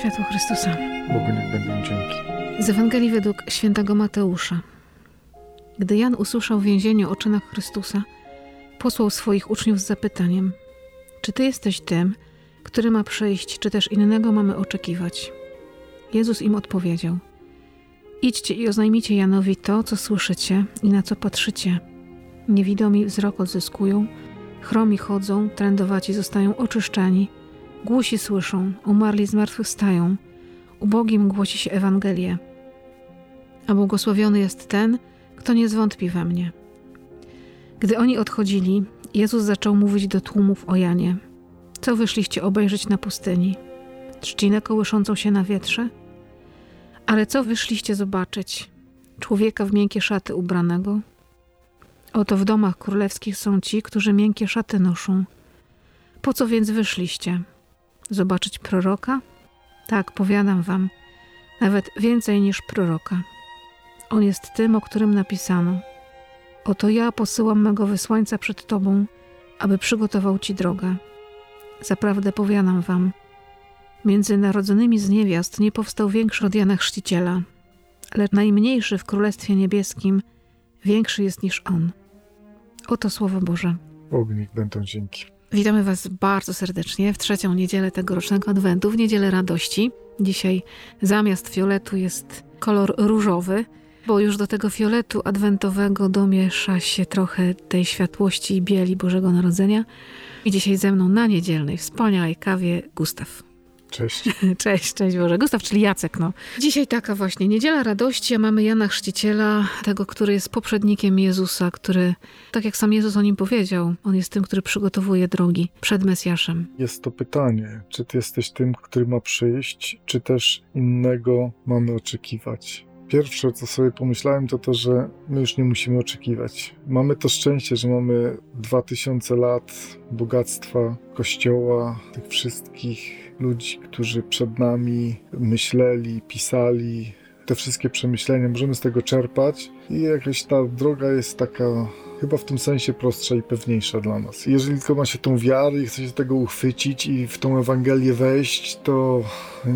Światło Chrystusa. Bogu niech będą dzięki. Z Ewangelii według świętego Mateusza. Gdy Jan usłyszał w więzieniu o czynach Chrystusa, posłał swoich uczniów z zapytaniem: Czy ty jesteś tym, który ma przyjść, czy też innego mamy oczekiwać? Jezus im odpowiedział: Idźcie i oznajmijcie Janowi to, co słyszycie i na co patrzycie. Niewidomi wzrok odzyskują, chromi chodzą, trędowaci zostają oczyszczani, głusi słyszą, umarli zmartwychwstają, ubogim głosi się Ewangelię. A błogosławiony jest ten, kto nie zwątpi we mnie. Gdy oni odchodzili, Jezus zaczął mówić do tłumów o Janie. Co wyszliście obejrzeć na pustyni? Trzcinę kołyszącą się na wietrze? Ale co wyszliście zobaczyć? Człowieka w miękkie szaty ubranego? Oto w domach królewskich są ci, którzy miękkie szaty noszą. Po co więc wyszliście? Zobaczyć proroka? Tak, powiadam wam, nawet więcej niż proroka. On jest tym, o którym napisano. Oto ja posyłam mego wysłańca przed tobą, aby przygotował ci drogę. Zaprawdę powiadam wam, między narodzonymi z niewiast nie powstał większy od Jana Chrzciciela, lecz najmniejszy w Królestwie Niebieskim większy jest niż on. Oto Słowo Boże. Niech będą dzięki. Witamy Was bardzo serdecznie w trzecią niedzielę tegorocznego Adwentu, w Niedzielę Radości. Dzisiaj zamiast fioletu jest kolor różowy, bo już do tego fioletu adwentowego domiesza się trochę tej światłości i bieli Bożego Narodzenia. I dzisiaj ze mną na niedzielnej wspaniałej kawie Gustaw. Cześć. Cześć, cześć Boże. Gustaw, czyli Jacek, no. Dzisiaj taka właśnie Niedziela Radości, a mamy Jana Chrzciciela, tego, który jest poprzednikiem Jezusa, który, tak jak sam Jezus o nim powiedział, on jest tym, który przygotowuje drogi przed Mesjaszem. Jest to pytanie, czy ty jesteś tym, który ma przyjść, czy też innego mamy oczekiwać? Pierwsze, co sobie pomyślałem, to to, że my już nie musimy oczekiwać. Mamy to szczęście, że mamy 2000 lat bogactwa Kościoła, tych wszystkich ludzi, którzy przed nami myśleli, pisali, te wszystkie przemyślenia, możemy z tego czerpać i jakaś ta droga jest taka chyba w tym sensie prostsza i pewniejsza dla nas. Jeżeli tylko ma się tą wiarę i chce się tego uchwycić i w tą Ewangelię wejść, to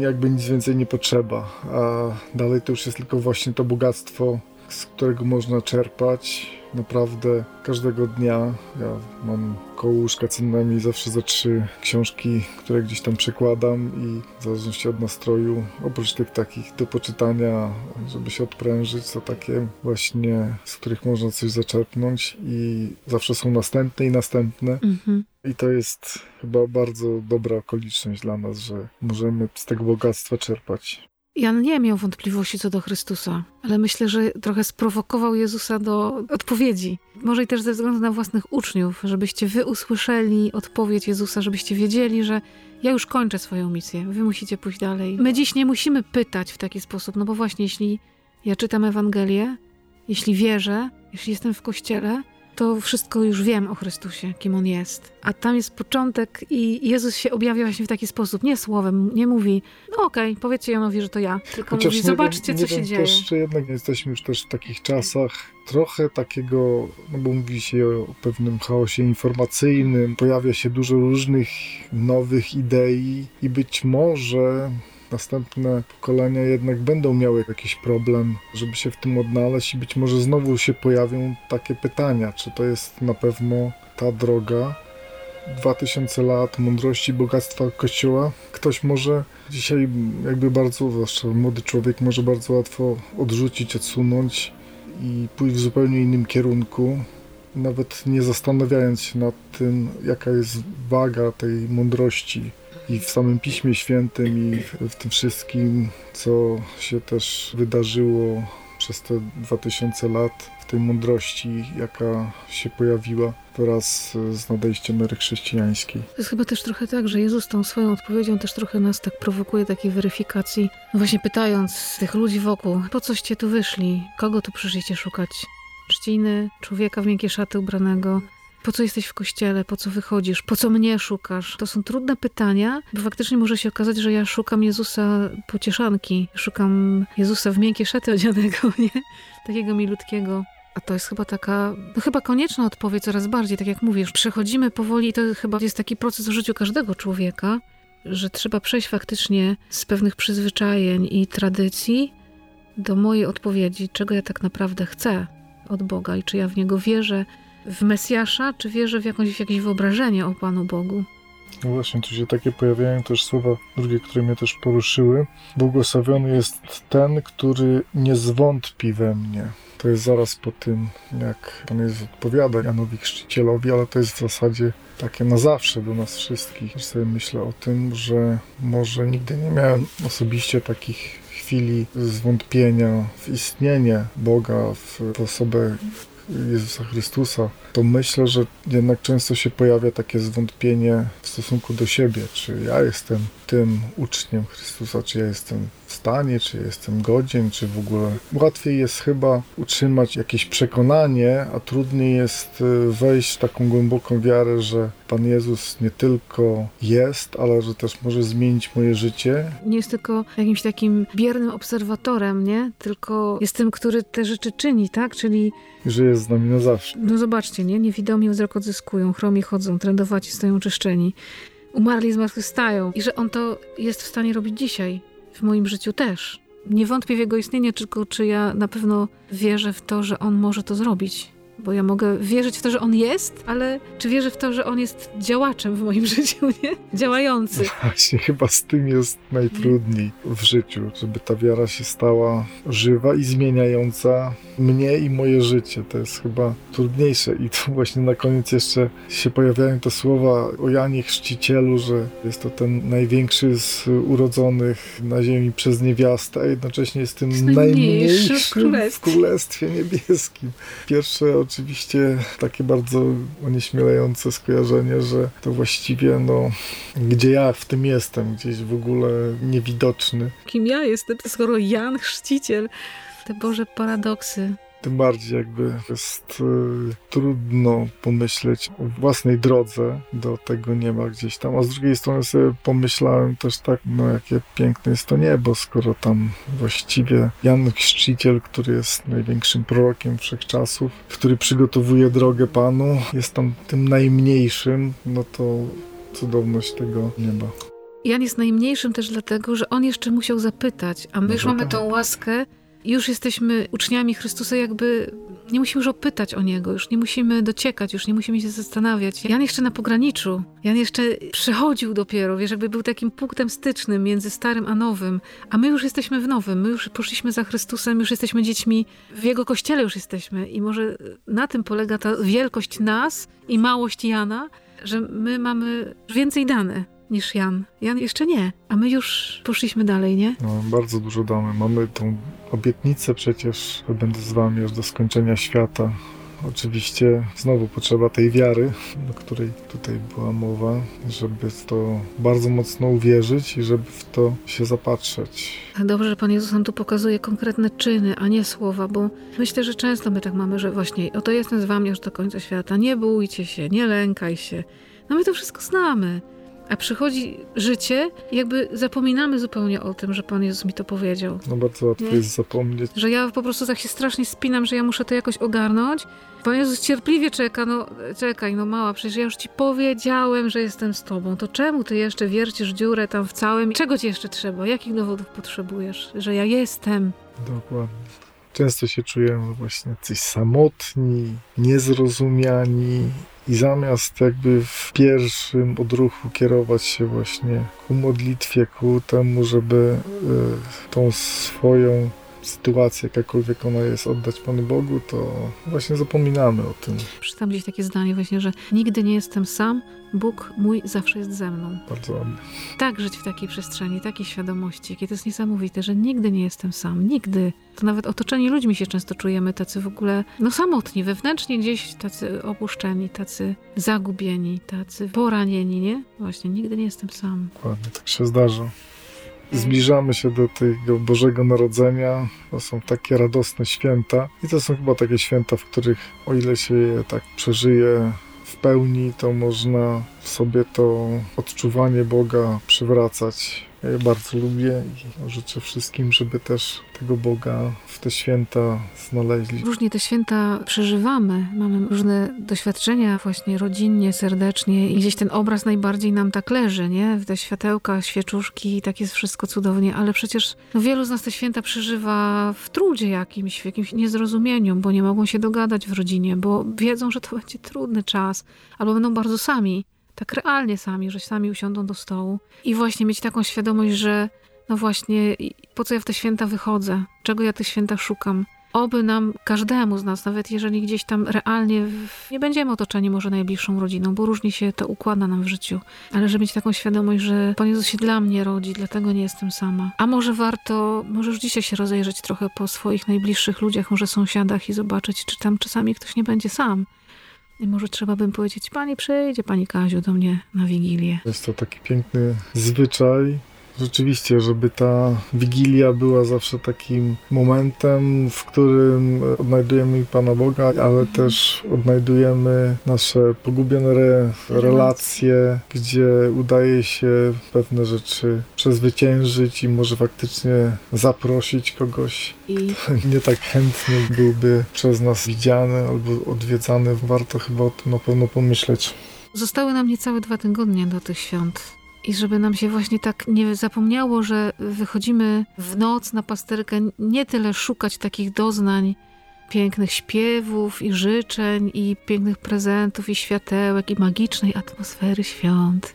jakby nic więcej nie potrzeba, a dalej to już jest tylko właśnie to bogactwo, z którego można czerpać naprawdę każdego dnia. Ja mam koło łóżka co najmniej zawsze za trzy książki, które gdzieś tam przekładam i w zależności od nastroju, oprócz tych takich do poczytania, żeby się odprężyć, to takie właśnie, z których można coś zaczerpnąć i zawsze są następne i następne. Mhm. I to jest chyba bardzo dobra okoliczność dla nas, że możemy z tego bogactwa czerpać. Jan nie miał wątpliwości co do Chrystusa, ale myślę, że trochę sprowokował Jezusa do odpowiedzi. Może i też ze względu na własnych uczniów, żebyście wy usłyszeli odpowiedź Jezusa, żebyście wiedzieli, że ja już kończę swoją misję, wy musicie pójść dalej. My dziś nie musimy pytać w taki sposób, no bo właśnie jeśli ja czytam Ewangelię, jeśli wierzę, jeśli jestem w kościele, to wszystko już wiem o Chrystusie, kim On jest. A tam jest początek i Jezus się objawia właśnie w taki sposób, nie słowem, nie mówi, no okej, okay, powiedzcie Janowi, że to ja, tylko Chociaż mówi, zobaczcie, wiem, co się dzieje. Też, czy jednak jesteśmy już też w takich czasach trochę takiego, no bo mówi się o pewnym chaosie informacyjnym, pojawia się dużo różnych nowych idei i być może następne pokolenia jednak będą miały jakiś problem, żeby się w tym odnaleźć i być może znowu się pojawią takie pytania, czy to jest na pewno ta droga. 2000 lat mądrości, bogactwa Kościoła. Ktoś może dzisiaj jakby bardzo, zwłaszcza młody człowiek, może bardzo łatwo odrzucić, odsunąć i pójść w zupełnie innym kierunku, nawet nie zastanawiając się nad tym, jaka jest waga tej mądrości i w samym Piśmie Świętym i w, tym wszystkim, co się też wydarzyło przez te 2000 lat, w tej mądrości, jaka się pojawiła wraz z nadejściem ery chrześcijańskiej. To jest chyba też trochę tak, że Jezus tą swoją odpowiedzią też trochę nas tak prowokuje takiej weryfikacji. No właśnie pytając tych ludzi wokół, po coście tu wyszli? Kogo tu przyszliście szukać? Trzciny, człowieka w miękkie szaty ubranego? Po co jesteś w kościele? Po co wychodzisz? Po co mnie szukasz? To są trudne pytania, bo faktycznie może się okazać, że ja szukam Jezusa pocieszanki. Szukam Jezusa w miękkie szaty odzianego, nie? Takiego milutkiego. A to jest chyba taka, no chyba konieczna odpowiedź coraz bardziej, tak jak mówisz. Przechodzimy powoli, to chyba jest taki proces w życiu każdego człowieka, że trzeba przejść faktycznie z pewnych przyzwyczajeń i tradycji do mojej odpowiedzi, czego ja tak naprawdę chcę od Boga i czy ja w Niego wierzę, w Mesjasza, czy wierzę w jakąś, jakieś wyobrażenie o Panu Bogu. No właśnie, tu się takie pojawiają też słowa drugie, które mnie też poruszyły. Błogosławiony jest ten, który nie zwątpi we mnie. To jest zaraz po tym, jak Pan Jezus odpowiada Janowi Chrzcicielowi, ale to jest w zasadzie takie na zawsze do nas wszystkich. Sobie myślę o tym, że może nigdy nie miałem osobiście takich chwili zwątpienia w istnienie Boga, w osobę Jezusa Chrystusa, to myślę, że jednak często się pojawia takie zwątpienie w stosunku do siebie, czy ja jestem tym uczniem Chrystusa, czy ja jestem w stanie, czy jestem godzien, czy w ogóle. Łatwiej jest chyba utrzymać jakieś przekonanie, a trudniej jest y, wejść w taką głęboką wiarę, że Pan Jezus nie tylko jest, ale że też może zmienić moje życie. Nie jest tylko jakimś takim biernym obserwatorem, nie? Tylko jest tym, który te rzeczy czyni, tak? Czyli... Że jest z nami na zawsze. No zobaczcie, nie? Niewidomi wzrok odzyskują, chromi chodzą, trędowaci stoją czyszczeni, umarli zmartwychwstają i że On to jest w stanie robić dzisiaj, w moim życiu też. Nie wątpię w Jego istnienie, tylko czy ja na pewno wierzę w to, że On może to zrobić. Bo ja mogę wierzyć w to, że on jest, ale czy wierzę w to, że on jest działaczem w moim życiu, nie? Działający. Właśnie chyba z tym jest najtrudniej w życiu, żeby ta wiara się stała żywa i zmieniająca mnie i moje życie. To jest chyba trudniejsze. I tu właśnie na koniec jeszcze się pojawiają te słowa o Janie Chrzcicielu, że jest to ten największy z urodzonych na ziemi przez niewiastę, a jednocześnie jest tym jest najmniejszym w królestwie. w królestwie niebieskim. Pierwsze oczywiście takie bardzo onieśmielające skojarzenie, że to właściwie, no, gdzie ja w tym jestem, gdzieś w ogóle niewidoczny. Kim ja jestem, skoro Jan Chrzciciel, te Boże paradoksy. Tym bardziej jakby jest y, trudno pomyśleć o własnej drodze do tego nieba gdzieś tam, a z drugiej strony sobie pomyślałem też tak, no jakie piękne jest to niebo, skoro tam właściwie Jan Chrzciciel, który jest największym prorokiem wszechczasów, który przygotowuje drogę Panu, jest tam tym najmniejszym, no to cudowność tego nieba. Jan jest najmniejszym też dlatego, że on jeszcze musiał zapytać, a my już mamy tak. tą łaskę już jesteśmy uczniami Chrystusa, jakby nie musimy już opytać o Niego, już nie musimy dociekać, już nie musimy się zastanawiać. Jan jeszcze na pograniczu, Jan jeszcze przychodził dopiero, wiesz, jakby był takim punktem stycznym między starym a nowym, a my już jesteśmy w nowym, my już poszliśmy za Chrystusem, już jesteśmy dziećmi, w Jego Kościele już jesteśmy i może na tym polega ta wielkość nas i małość Jana, że my mamy więcej dane niż Jan. Jan jeszcze nie, a my już poszliśmy dalej, nie? No, bardzo dużo damy. Mamy tą obietnicę przecież, że będę z wami aż do skończenia świata. Oczywiście znowu potrzeba tej wiary, o której tutaj była mowa, żeby w to bardzo mocno uwierzyć i żeby w to się zapatrzeć. Dobrze, że Pan Jezus nam tu pokazuje konkretne czyny, a nie słowa, bo myślę, że często my tak mamy, że właśnie oto jestem z Wami aż do końca świata, nie bójcie się, nie lękaj się. No my to wszystko znamy. A przychodzi życie i jakby zapominamy zupełnie o tym, że Pan Jezus mi to powiedział. No bardzo łatwo nie? jest zapomnieć. Że ja po prostu tak się strasznie spinam, że ja muszę to jakoś ogarnąć. Pan Jezus cierpliwie czeka, no czekaj, no mała, przecież ja już ci powiedziałem, że jestem z tobą. To czemu ty jeszcze wiercisz dziurę tam w całym? Czego ci jeszcze trzeba? Jakich dowodów potrzebujesz? Że ja jestem. Dokładnie. Często się czujemy właśnie coś samotni, niezrozumiani i zamiast jakby w pierwszym odruchu kierować się właśnie ku modlitwie, ku temu, żeby y, tą swoją sytuację, jakakolwiek ona jest, oddać Panu Bogu, to właśnie zapominamy o tym. Przeczytam gdzieś takie zdanie właśnie, że nigdy nie jestem sam, Bóg mój zawsze jest ze mną. Bardzo ładnie. Tak żyć w takiej przestrzeni, takiej świadomości, jakie to jest niesamowite, że nigdy nie jestem sam, nigdy. To nawet otoczeni ludźmi się często czujemy tacy w ogóle, no samotni, wewnętrznie gdzieś tacy opuszczeni, tacy zagubieni, tacy poranieni, nie? Właśnie, nigdy nie jestem sam. Dokładnie, tak się zdarza. Zbliżamy się do tego Bożego Narodzenia. To są takie radosne święta. I to są chyba takie święta, w których, o ile się je tak przeżyje w pełni, to można sobie to odczuwanie Boga przywracać Ja je bardzo lubię i życzę wszystkim, żeby też tego Boga w te święta znaleźli. Różnie te święta przeżywamy. Mamy różne doświadczenia właśnie rodzinnie, serdecznie i gdzieś ten obraz najbardziej nam tak leży, nie? W te światełka, świeczuszki i tak jest wszystko cudownie, ale przecież no, wielu z nas te święta przeżywa w trudzie jakimś, w jakimś niezrozumieniu, bo nie mogą się dogadać w rodzinie, bo wiedzą, że to będzie trudny czas, albo będą bardzo sami tak realnie sami, że sami usiądą do stołu i właśnie mieć taką świadomość, że no właśnie, po co ja w te święta wychodzę, czego ja w tych świętach szukam. Oby nam, każdemu z nas, nawet jeżeli gdzieś tam realnie nie będziemy otoczeni może najbliższą rodziną, bo różnie się to układa nam w życiu, ale żeby mieć taką świadomość, że Pan Jezus się dla mnie rodzi, dlatego nie jestem sama. A może warto, może już dzisiaj się rozejrzeć trochę po swoich najbliższych ludziach, może sąsiadach i zobaczyć, czy tam czasami ktoś nie będzie sam może trzeba bym powiedzieć, pani przyjdzie, pani Kaziu do mnie na Wigilię. Jest to taki piękny zwyczaj, Rzeczywiście, żeby ta Wigilia była zawsze takim momentem, w którym odnajdujemy Pana Boga, ale mhm. też odnajdujemy nasze pogubione re relacje, gdzie udaje się pewne rzeczy przezwyciężyć i może faktycznie zaprosić kogoś, I... nie tak chętnie byłby przez nas widziany albo odwiedzany. Warto chyba o tym na pewno pomyśleć. Zostały nam niecałe dwa tygodnie do tych świąt. I żeby nam się właśnie tak nie zapomniało, że wychodzimy w noc na pasterkę nie tyle szukać takich doznań, pięknych śpiewów i życzeń, i pięknych prezentów, i światełek, i magicznej atmosfery świąt.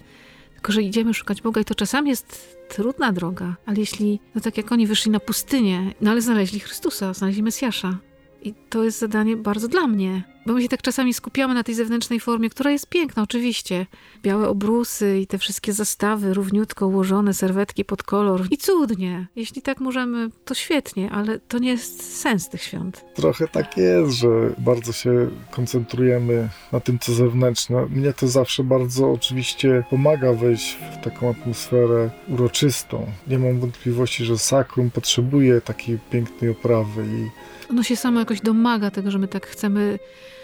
Tylko, że idziemy szukać Boga i to czasami jest trudna droga, ale jeśli, no tak jak oni wyszli na pustynię, no ale znaleźli Chrystusa, znaleźli Mesjasza, i to jest zadanie bardzo dla mnie, bo my się tak czasami skupiamy na tej zewnętrznej formie, która jest piękna oczywiście. Białe obrusy i te wszystkie zastawy równiutko ułożone, serwetki pod kolor. I cudnie. Jeśli tak możemy, to świetnie, ale to nie jest sens tych świąt. Trochę tak jest, że bardzo się koncentrujemy na tym, co zewnętrzne. Mnie to zawsze bardzo oczywiście pomaga wejść w taką atmosferę uroczystą. Nie mam wątpliwości, że sakrum potrzebuje takiej pięknej oprawy i ono się samo jakoś domaga tego, że my tak chcemy.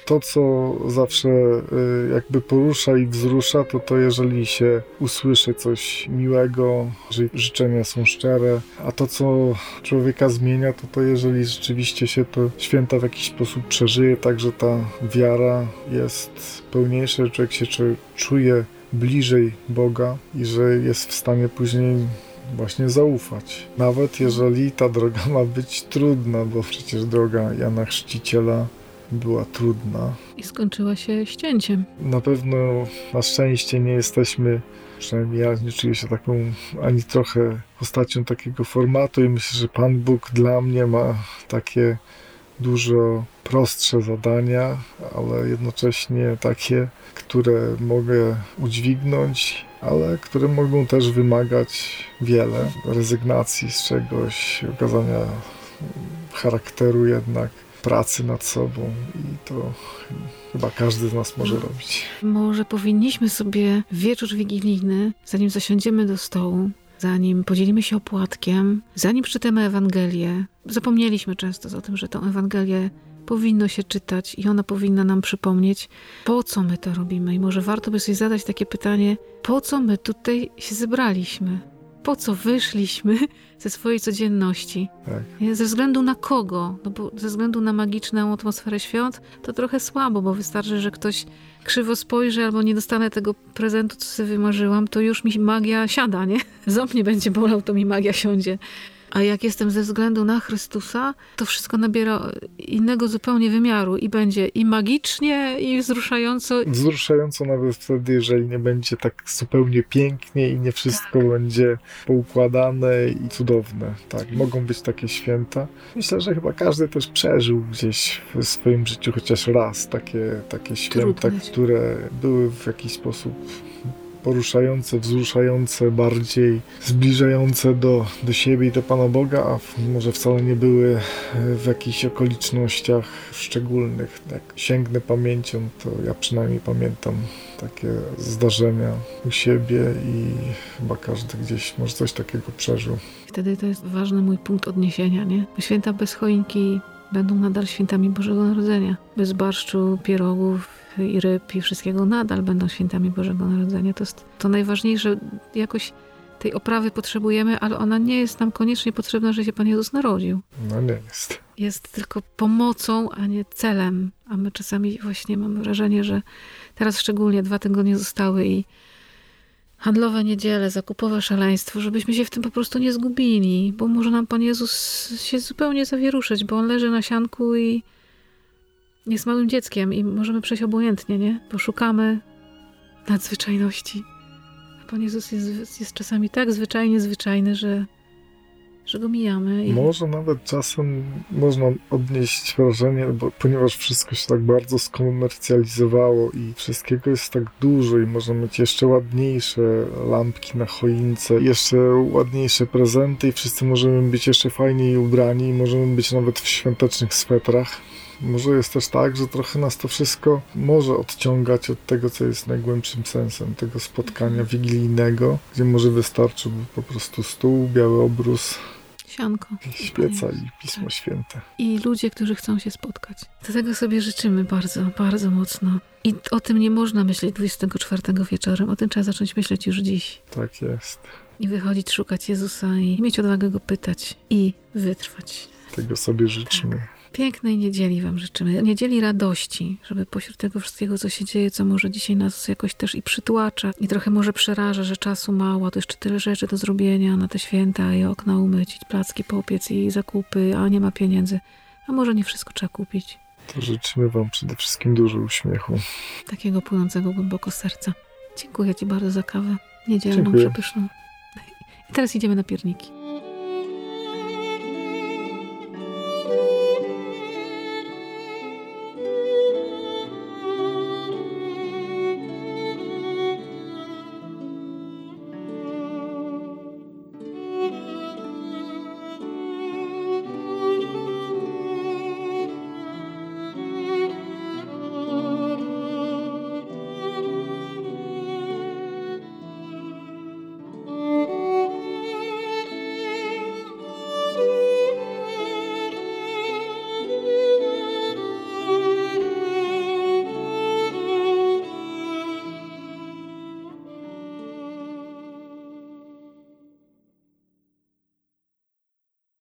To, co zawsze y, jakby porusza i wzrusza, to to, jeżeli się usłyszy coś miłego, że życzenia są szczere, a to, co człowieka zmienia, to to, jeżeli rzeczywiście się to święta w jakiś sposób przeżyje, tak, że ta wiara jest pełniejsza, że człowiek się czuje bliżej Boga i że jest w stanie później właśnie zaufać. Nawet jeżeli ta droga ma być trudna, bo przecież droga Jana Chrzciciela była trudna. I skończyła się ścięciem. Na pewno na szczęście nie jesteśmy, przynajmniej ja nie czuję się taką ani trochę postacią takiego formatu i myślę, że Pan Bóg dla mnie ma takie dużo prostsze zadania, ale jednocześnie takie, które mogę udźwignąć ale które mogą też wymagać wiele rezygnacji z czegoś, okazania charakteru jednak, pracy nad sobą i to chyba każdy z nas może no. robić. Może powinniśmy sobie wieczór wigilijny, zanim zasiądziemy do stołu, zanim podzielimy się opłatkiem, zanim przeczytamy Ewangelię, zapomnieliśmy często o tym, że tą Ewangelię powinno się czytać i ona powinna nam przypomnieć, po co my to robimy. I może warto by sobie zadać takie pytanie, po co my tutaj się zebraliśmy? Po co wyszliśmy ze swojej codzienności? Tak. Ze względu na kogo? No bo ze względu na magiczną atmosferę świąt to trochę słabo, bo wystarczy, że ktoś krzywo spojrzy albo nie dostanę tego prezentu, co sobie wymarzyłam, to już mi magia siada, nie? Ząb nie będzie bolał, to mi magia siądzie. A jak jestem ze względu na Chrystusa, to wszystko nabiera innego zupełnie wymiaru i będzie i magicznie, i wzruszająco. Wzruszająco nawet wtedy, jeżeli nie będzie tak zupełnie pięknie i nie wszystko tak. będzie poukładane i cudowne. Tak, mogą być takie święta. Myślę, że chyba każdy też przeżył gdzieś w swoim życiu chociaż raz takie, takie święta, Trudne. które były w jakiś sposób poruszające, wzruszające, bardziej zbliżające do, do siebie i do Pana Boga, a może wcale nie były e, w jakichś okolicznościach szczególnych. Jak sięgnę pamięcią, to ja przynajmniej pamiętam takie zdarzenia u siebie i chyba każdy gdzieś może coś takiego przeżył. Wtedy to jest ważny mój punkt odniesienia, nie? Święta bez choinki będą nadal świętami Bożego Narodzenia. Bez barszczu, pierogów, i ryb i wszystkiego nadal będą świętami Bożego Narodzenia. To jest to najważniejsze. Jakoś tej oprawy potrzebujemy, ale ona nie jest nam koniecznie potrzebna, że się Pan Jezus narodził. No nie jest. Jest tylko pomocą, a nie celem. A my czasami właśnie mamy wrażenie, że teraz szczególnie dwa tygodnie zostały i handlowe niedziele, zakupowe szaleństwo, żebyśmy się w tym po prostu nie zgubili, bo może nam Pan Jezus się zupełnie zawieruszyć, bo On leży na sianku i jest małym dzieckiem i możemy przejść obojętnie, nie? Bo szukamy nadzwyczajności. A Pan Jezus jest, jest czasami tak zwyczajnie zwyczajny, że, że go mijamy. I... Może nawet czasem można odnieść wrażenie, bo ponieważ wszystko się tak bardzo skomercjalizowało i wszystkiego jest tak dużo i możemy mieć jeszcze ładniejsze lampki na choince, jeszcze ładniejsze prezenty i wszyscy możemy być jeszcze fajniej ubrani i możemy być nawet w świątecznych swetrach. Może jest też tak, że trochę nas to wszystko może odciągać od tego, co jest najgłębszym sensem tego spotkania wigilijnego, gdzie może wystarczyłby po prostu stół, biały obrus, Sianko. świeca i Pismo Tak. Święte. I ludzie, którzy chcą się spotkać. Do tego sobie życzymy bardzo, bardzo mocno. I o tym nie można myśleć 24 wieczorem. O tym trzeba zacząć myśleć już dziś. Tak jest. I wychodzić, szukać Jezusa i mieć odwagę Go pytać i wytrwać. Tego sobie życzymy. Pięknej niedzieli Wam życzymy. Niedzieli radości, żeby pośród tego wszystkiego, co się dzieje, co może dzisiaj nas jakoś też i przytłacza i trochę może przeraża, że czasu mało, to jeszcze tyle rzeczy do zrobienia na te święta i okna umyć, i placki popiec i zakupy, a nie ma pieniędzy. A może nie wszystko trzeba kupić. To życzymy Wam przede wszystkim dużo uśmiechu. Takiego płynącego głęboko serca. Dziękuję Ci bardzo za kawę. Niedzielną, Dziękuję. przepyszną. I teraz idziemy na pierniki.